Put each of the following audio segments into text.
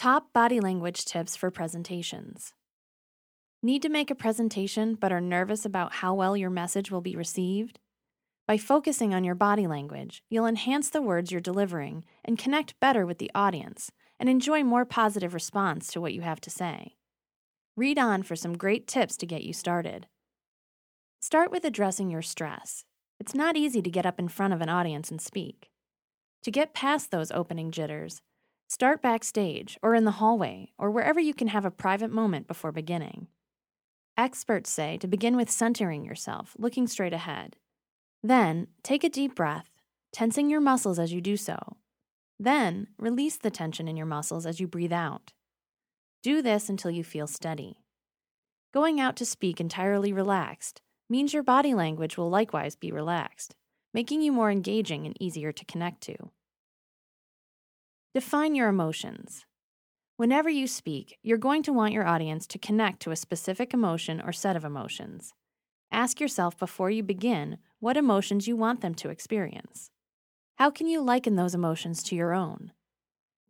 Top body language tips for presentations. Need to make a presentation but are nervous about how well your message will be received? By focusing on your body language, you'll enhance the words you're delivering and connect better with the audience and enjoy more positive response to what you have to say. Read on for some great tips to get you started. Start with addressing your stress. It's not easy to get up in front of an audience and speak. To get past those opening jitters, start backstage or in the hallway or wherever you can have a private moment before beginning. Experts say to begin with centering yourself, looking straight ahead. Then, take a deep breath, tensing your muscles as you do so. Then, release the tension in your muscles as you breathe out. Do this until you feel steady. Going out to speak entirely relaxed means your body language will likewise be relaxed, making you more engaging and easier to connect to. Define your emotions. Whenever you speak, you're going to want your audience to connect to a specific emotion or set of emotions. Ask yourself before you begin what emotions you want them to experience. How can you liken those emotions to your own?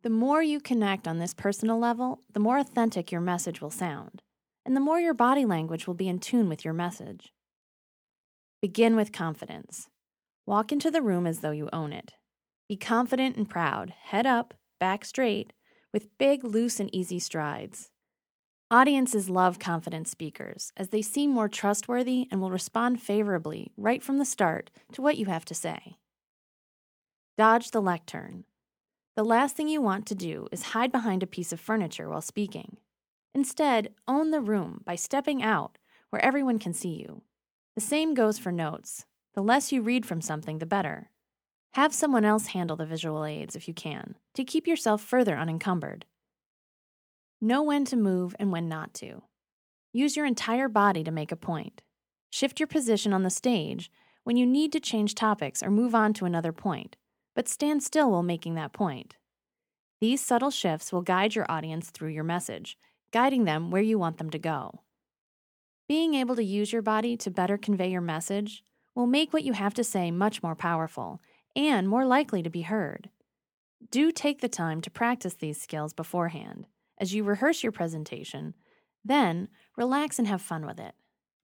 The more you connect on this personal level, the more authentic your message will sound, and the more your body language will be in tune with your message. Begin with confidence. Walk into the room as though you own it. Be confident and proud, head up, back straight, with big, loose, and easy strides. Audiences love confident speakers as they seem more trustworthy and will respond favorably right from the start to what you have to say. Dodge the lectern. The last thing you want to do is hide behind a piece of furniture while speaking. Instead, own the room by stepping out where everyone can see you. The same goes for notes. The less you read from something, the better. Have someone else handle the visual aids if you can, to keep yourself further unencumbered. Know when to move and when not to. Use your entire body to make a point. Shift your position on the stage when you need to change topics or move on to another point but stand still while making that point. These subtle shifts will guide your audience through your message, guiding them where you want them to go. Being able to use your body to better convey your message will make what you have to say much more powerful and more likely to be heard. Do take the time to practice these skills beforehand as you rehearse your presentation, then relax and have fun with it.